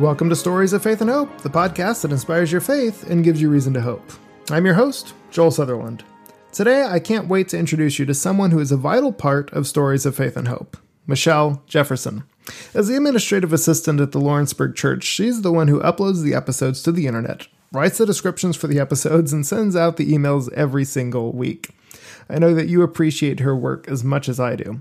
Welcome to Stories of Faith and Hope, the podcast that inspires your faith and gives you reason to hope. I'm your host, Joel Sutherland. Today, I can't wait to introduce you to someone who is a vital part of Stories of Faith and Hope, Michelle Jefferson. As the administrative assistant at the Lawrenceburg Church, she's the one who uploads the episodes to the internet, writes the descriptions for the episodes, and sends out the emails every single week. I know that you appreciate her work as much as I do.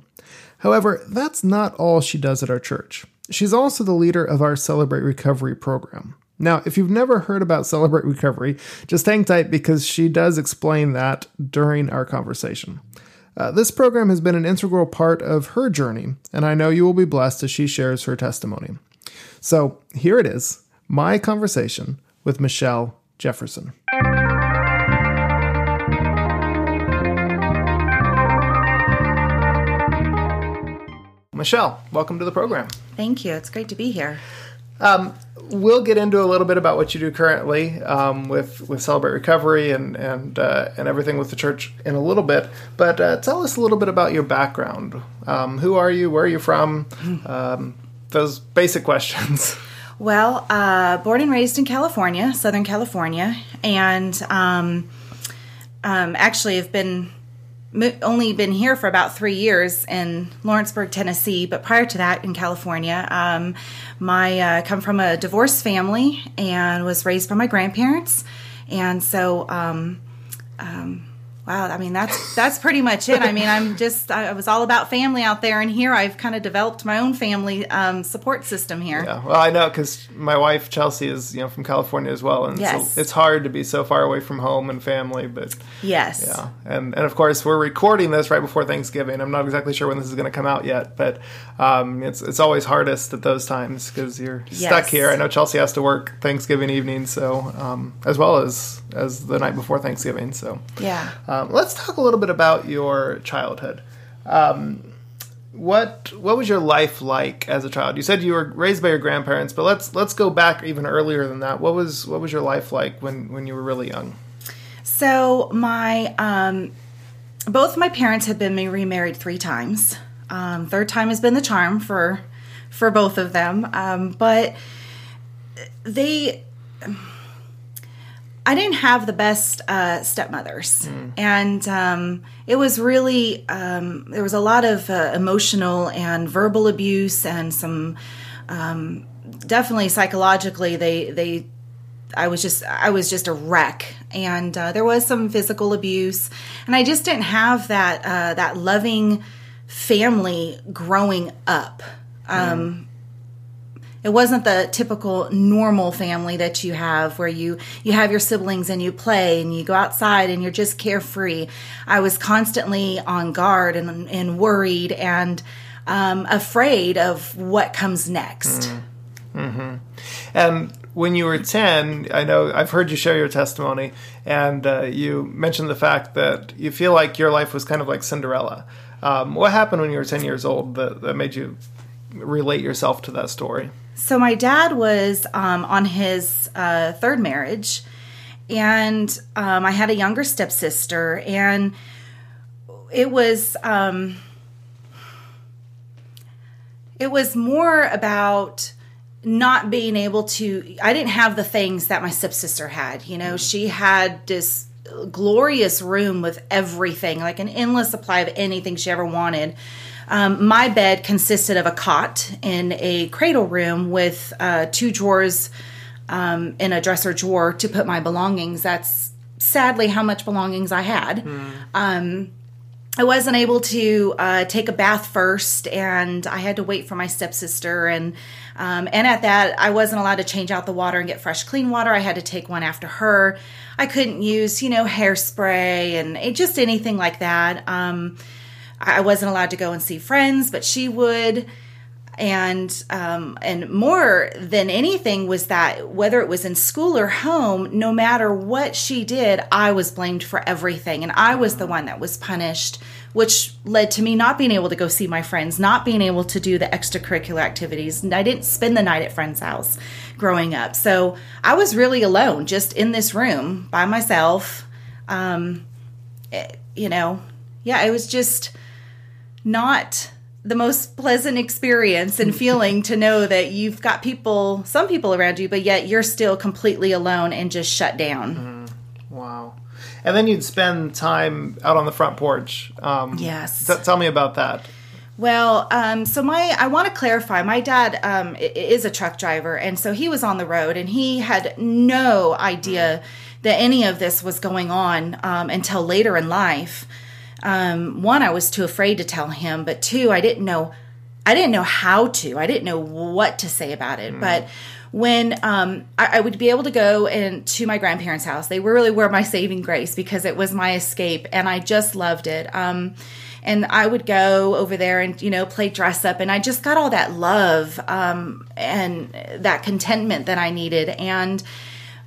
However, that's not all she does at our church. She's also the leader of our Celebrate Recovery program. Now, if you've never heard about Celebrate Recovery, just hang tight because she does explain that during our conversation. Uh, this program has been an integral part of her journey, and I know you will be blessed as she shares her testimony. So, here it is my conversation with Michelle Jefferson. Michelle, welcome to the program. Thank you. It's great to be here. Um, we'll get into a little bit about what you do currently um, with with Celebrate Recovery and and uh, and everything with the church in a little bit. But uh, tell us a little bit about your background. Um, who are you? Where are you from? Um, those basic questions. Well, uh, born and raised in California, Southern California, and um, um, actually have been only been here for about three years in Lawrenceburg, Tennessee, but prior to that in California. Um, my uh, come from a divorced family and was raised by my grandparents, and so um, um, Wow, I mean that's that's pretty much it. I mean, I'm just I was all about family out there, and here I've kind of developed my own family um, support system here. Yeah, well, I know because my wife Chelsea is you know from California as well, and yes. so it's hard to be so far away from home and family. But yes, yeah, and and of course we're recording this right before Thanksgiving. I'm not exactly sure when this is going to come out yet, but um, it's it's always hardest at those times because you're yes. stuck here. I know Chelsea has to work Thanksgiving evening, so um, as well as as the night before Thanksgiving. So yeah. Um, let's talk a little bit about your childhood. Um, what what was your life like as a child? You said you were raised by your grandparents, but let's let's go back even earlier than that. What was what was your life like when when you were really young? So my um, both my parents had been remarried three times. Um, third time has been the charm for for both of them, um, but they I didn't have the best uh, stepmothers, mm. and um, it was really um, there was a lot of uh, emotional and verbal abuse, and some um, definitely psychologically they they I was just I was just a wreck, and uh, there was some physical abuse, and I just didn't have that uh, that loving family growing up. Mm it wasn't the typical normal family that you have where you you have your siblings and you play and you go outside and you're just carefree i was constantly on guard and, and worried and um, afraid of what comes next mm-hmm. mm-hmm. and when you were 10 i know i've heard you share your testimony and uh, you mentioned the fact that you feel like your life was kind of like cinderella um, what happened when you were 10 years old that, that made you relate yourself to that story so my dad was um, on his uh, third marriage, and um, I had a younger stepsister, and it was um, it was more about not being able to. I didn't have the things that my stepsister had. You know, she had this glorious room with everything, like an endless supply of anything she ever wanted um, my bed consisted of a cot in a cradle room with uh, two drawers um, in a dresser drawer to put my belongings. That's sadly how much belongings I had. Mm. Um, I wasn't able to uh, take a bath first, and I had to wait for my stepsister. And um, and at that, I wasn't allowed to change out the water and get fresh, clean water. I had to take one after her. I couldn't use, you know, hairspray and just anything like that. Um, I wasn't allowed to go and see friends, but she would. And um, and more than anything was that whether it was in school or home, no matter what she did, I was blamed for everything, and I was the one that was punished, which led to me not being able to go see my friends, not being able to do the extracurricular activities. I didn't spend the night at friends' house growing up, so I was really alone, just in this room by myself. Um, it, you know, yeah, it was just not the most pleasant experience and feeling to know that you've got people, some people around you, but yet you're still completely alone and just shut down. Mm-hmm. Wow. And then you'd spend time out on the front porch. Um, yes. Tell me about that. Well, um, so my I want to clarify. My dad um, is a truck driver, and so he was on the road, and he had no idea that any of this was going on um, until later in life. Um, one, I was too afraid to tell him, but two, I didn't know. I didn't know how to. I didn't know what to say about it. Mm. But when um, I, I, would be able to go and to my grandparents' house, they were really were my saving grace because it was my escape, and I just loved it. Um, and I would go over there and you know play dress up, and I just got all that love um, and that contentment that I needed. And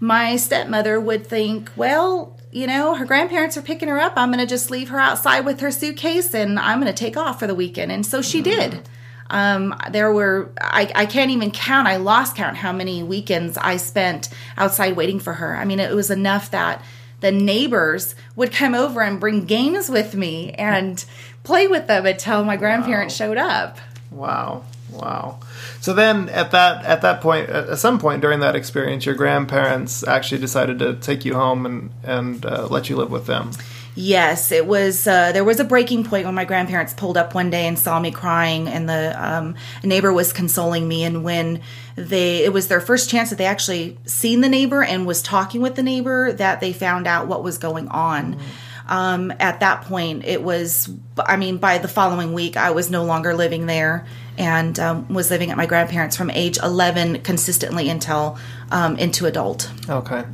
my stepmother would think, well, you know, her grandparents are picking her up. I'm going to just leave her outside with her suitcase, and I'm going to take off for the weekend. And so she mm-hmm. did. Um, there were I, I can't even count. I lost count how many weekends I spent outside waiting for her. I mean, it was enough that the neighbors would come over and bring games with me and play with them until my grandparents wow. showed up. Wow. Wow. So then at that at that point at some point during that experience your grandparents actually decided to take you home and and uh, let you live with them. Yes, it was. Uh, there was a breaking point when my grandparents pulled up one day and saw me crying, and the um, neighbor was consoling me. And when they, it was their first chance that they actually seen the neighbor and was talking with the neighbor, that they found out what was going on. Mm-hmm. Um, at that point, it was. I mean, by the following week, I was no longer living there and um, was living at my grandparents from age 11 consistently until um, into adult. Okay.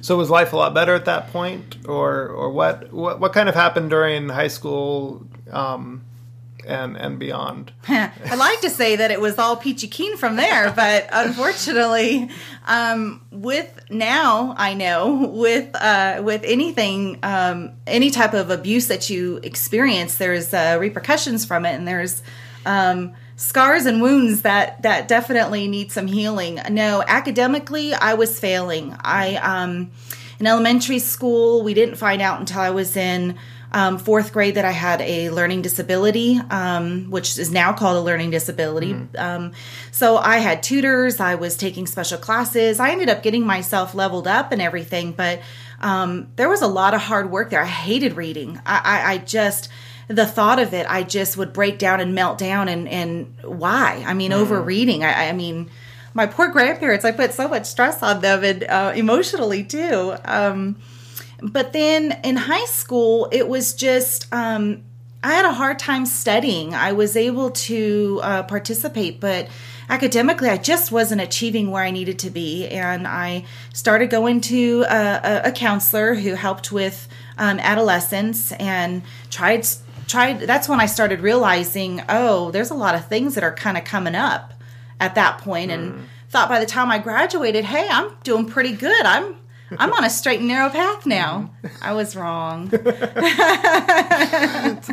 So was life a lot better at that point, or or what what, what kind of happened during high school um, and and beyond? I like to say that it was all peachy keen from there, but unfortunately, um, with now I know with uh, with anything um, any type of abuse that you experience, there's uh, repercussions from it, and there's um, scars and wounds that that definitely need some healing. No, academically, I was failing. I um, in elementary school, we didn't find out until I was in um, fourth grade that I had a learning disability, um, which is now called a learning disability. Mm-hmm. Um, so I had tutors, I was taking special classes. I ended up getting myself leveled up and everything, but um, there was a lot of hard work there. I hated reading. I, I, I just the thought of it, I just would break down and melt down. And and why? I mean, mm. over reading. I, I, mean, my poor grandparents. I put so much stress on them and uh, emotionally too. Um, but then in high school, it was just. Um, I had a hard time studying. I was able to uh, participate, but academically, I just wasn't achieving where I needed to be. And I started going to a, a counselor who helped with um, adolescence and tried tried that's when I started realizing, oh, there's a lot of things that are kind of coming up at that point and mm. thought by the time I graduated, hey, I'm doing pretty good. I'm I'm on a straight and narrow path now. I was wrong. so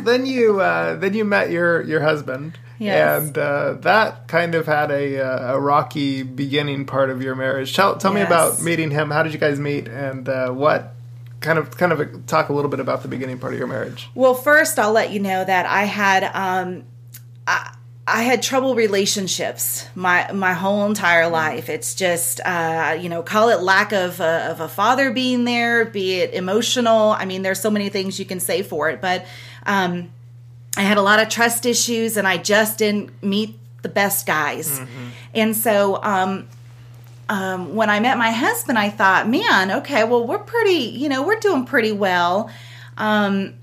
then you uh, then you met your your husband, yes. and uh, that kind of had a, uh, a rocky beginning part of your marriage. Tell tell yes. me about meeting him. How did you guys meet, and uh, what kind of kind of talk a little bit about the beginning part of your marriage. Well, first I'll let you know that I had um, I, I had trouble relationships my my whole entire life. It's just uh, you know call it lack of a, of a father being there, be it emotional. I mean, there's so many things you can say for it, but um, I had a lot of trust issues, and I just didn't meet the best guys, mm-hmm. and so. Um, um, when I met my husband, I thought, man, okay, well, we're pretty, you know, we're doing pretty well. Um,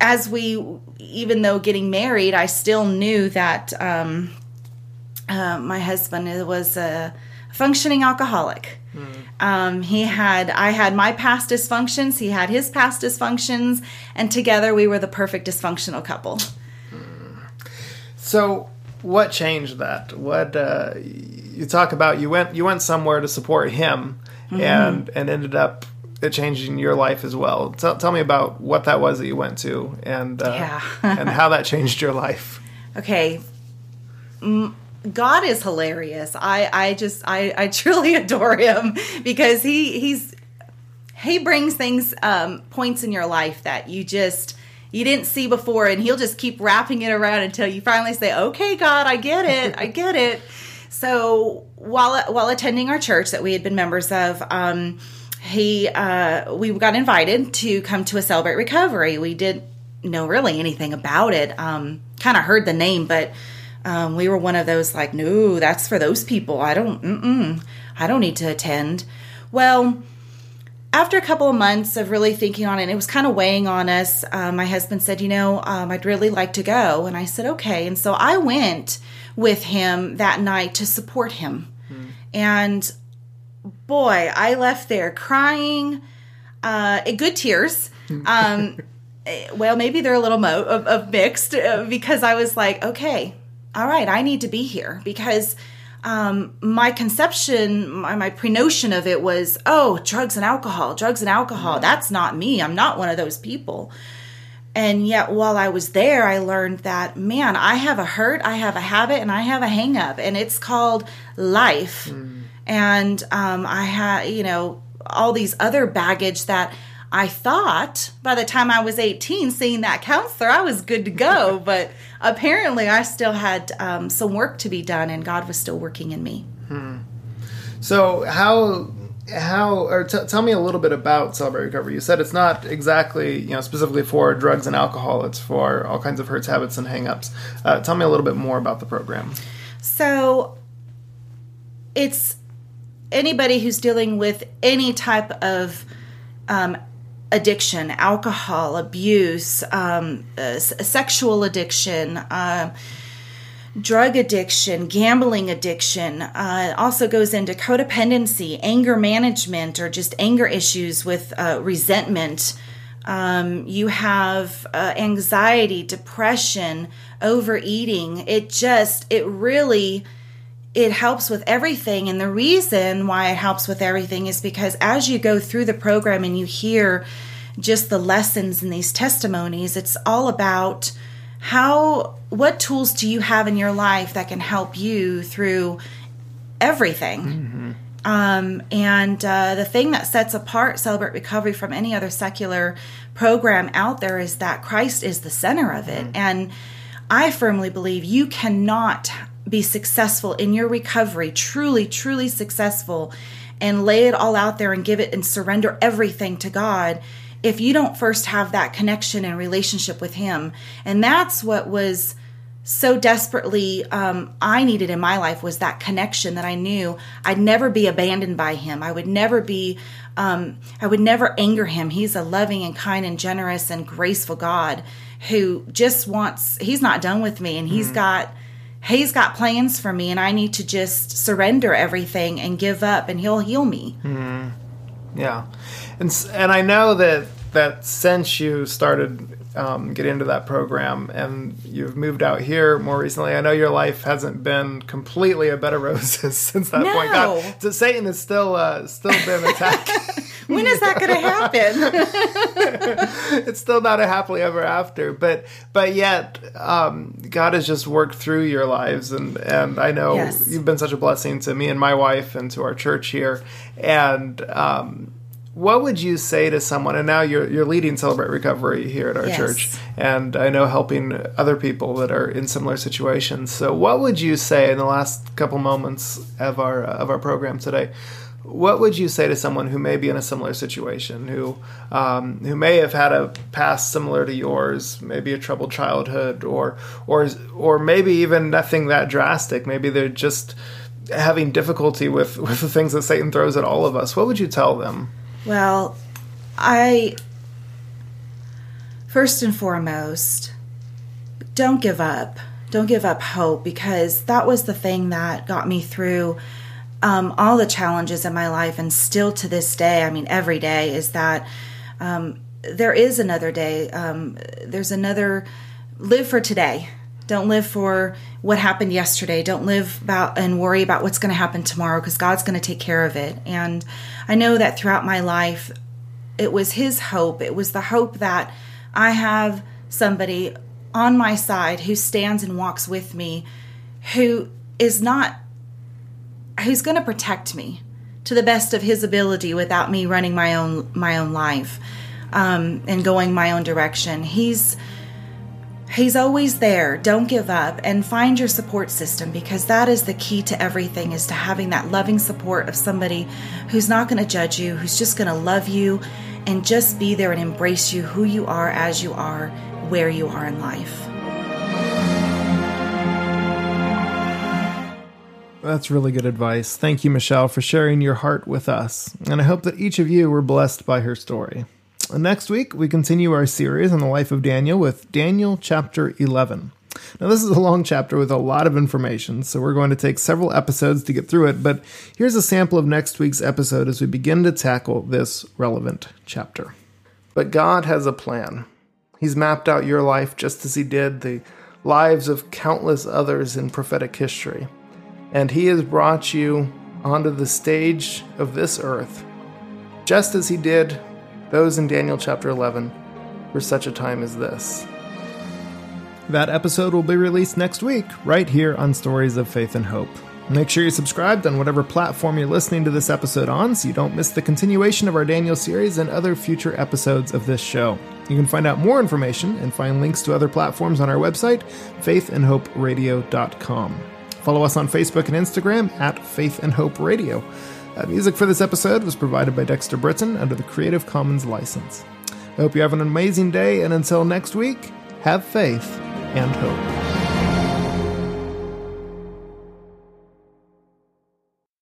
as we, even though getting married, I still knew that um, uh, my husband was a functioning alcoholic. Mm. he had, I had my past dysfunctions, he had his past dysfunctions, and together we were the perfect dysfunctional couple. Mm. So, what changed that? What uh, you talk about? You went you went somewhere to support him, mm-hmm. and and ended up changing your life as well. Tell, tell me about what that was that you went to, and uh, yeah. and how that changed your life. Okay. God is hilarious. I, I just I, I truly adore him because he he's he brings things um, points in your life that you just you didn't see before, and He'll just keep wrapping it around until you finally say, "Okay, God, I get it, I get it." So while while attending our church that we had been members of, um, he uh, we got invited to come to a celebrate recovery. We didn't know really anything about it. Um, kind of heard the name, but um, we were one of those like, no, that's for those people. I don't, I don't need to attend. Well, after a couple of months of really thinking on it, it was kind of weighing on us. Um, my husband said, you know, um, I'd really like to go, and I said, okay. And so I went with him that night to support him, hmm. and boy, I left there crying, uh, good tears. Um, well, maybe they're a little mo- of, of mixed uh, because I was like, okay, all right, I need to be here because um, my conception, my, my pre notion of it was, oh, drugs and alcohol, drugs and alcohol. Mm-hmm. That's not me. I'm not one of those people. And yet, while I was there, I learned that, man, I have a hurt, I have a habit, and I have a hang up, and it's called life. Mm. And um, I had, you know, all these other baggage that I thought by the time I was 18, seeing that counselor, I was good to go. but apparently, I still had um, some work to be done, and God was still working in me. Hmm. So, how how or t- tell me a little bit about celebrate recovery you said it's not exactly you know specifically for drugs and alcohol it's for all kinds of hurts habits and hangups uh, tell me a little bit more about the program so it's anybody who's dealing with any type of um, addiction, alcohol abuse, um, uh, sexual addiction, uh, drug addiction, gambling addiction. Uh, also goes into codependency, anger management, or just anger issues with uh, resentment. Um, you have uh, anxiety, depression, overeating. It just, it really it helps with everything. And the reason why it helps with everything is because as you go through the program and you hear just the lessons and these testimonies, it's all about how, what tools do you have in your life that can help you through everything? Mm-hmm. Um, and uh, the thing that sets apart Celebrate Recovery from any other secular program out there is that Christ is the center of it. Mm-hmm. And I firmly believe you cannot be successful in your recovery, truly, truly successful, and lay it all out there and give it and surrender everything to God if you don't first have that connection and relationship with Him. And that's what was so desperately um, I needed in my life was that connection that I knew I'd never be abandoned by Him. I would never be, um, I would never anger Him. He's a loving and kind and generous and graceful God who just wants, He's not done with me and He's mm-hmm. got he's got plans for me and I need to just surrender everything and give up and he'll heal me. Mm-hmm. Yeah. And and I know that that since you started um, get into that program and you've moved out here more recently. I know your life hasn't been completely a bed of roses since that no. point. God, so Satan has still uh, still been attacking. when is that going to happen? it's still not a happily ever after, but but yet um, God has just worked through your lives, and and I know yes. you've been such a blessing to me and my wife and to our church here, and. Um, what would you say to someone and now you're you're leading celebrate recovery here at our yes. church and i know helping other people that are in similar situations. So what would you say in the last couple moments of our of our program today what would you say to someone who may be in a similar situation who um, who may have had a past similar to yours maybe a troubled childhood or or or maybe even nothing that drastic? Maybe they're just having difficulty with with the things that satan throws at all of us. What would you tell them well, I first and foremost don't give up. Don't give up hope because that was the thing that got me through um, all the challenges in my life, and still to this day. I mean, every day is that um, there is another day. Um, there's another. Live for today. Don't live for what happened yesterday. Don't live about and worry about what's going to happen tomorrow because God's going to take care of it. And I know that throughout my life, it was His hope. It was the hope that I have somebody on my side who stands and walks with me, who is not, who's going to protect me to the best of His ability without me running my own my own life. um, and going my own direction. He's He's always there. Don't give up and find your support system because that is the key to everything is to having that loving support of somebody who's not going to judge you, who's just going to love you and just be there and embrace you who you are as you are, where you are in life. That's really good advice. Thank you, Michelle, for sharing your heart with us. And I hope that each of you were blessed by her story. Next week, we continue our series on the life of Daniel with Daniel chapter 11. Now, this is a long chapter with a lot of information, so we're going to take several episodes to get through it, but here's a sample of next week's episode as we begin to tackle this relevant chapter. But God has a plan. He's mapped out your life just as He did the lives of countless others in prophetic history. And He has brought you onto the stage of this earth, just as He did those in Daniel chapter 11 for such a time as this. That episode will be released next week, right here on Stories of Faith and Hope. Make sure you're subscribed on whatever platform you're listening to this episode on so you don't miss the continuation of our Daniel series and other future episodes of this show. You can find out more information and find links to other platforms on our website, faithandhoperadio.com. Follow us on Facebook and Instagram at Faith and Hope Radio. Uh, music for this episode was provided by Dexter Britain under the Creative Commons license. I hope you have an amazing day, and until next week, have faith and hope.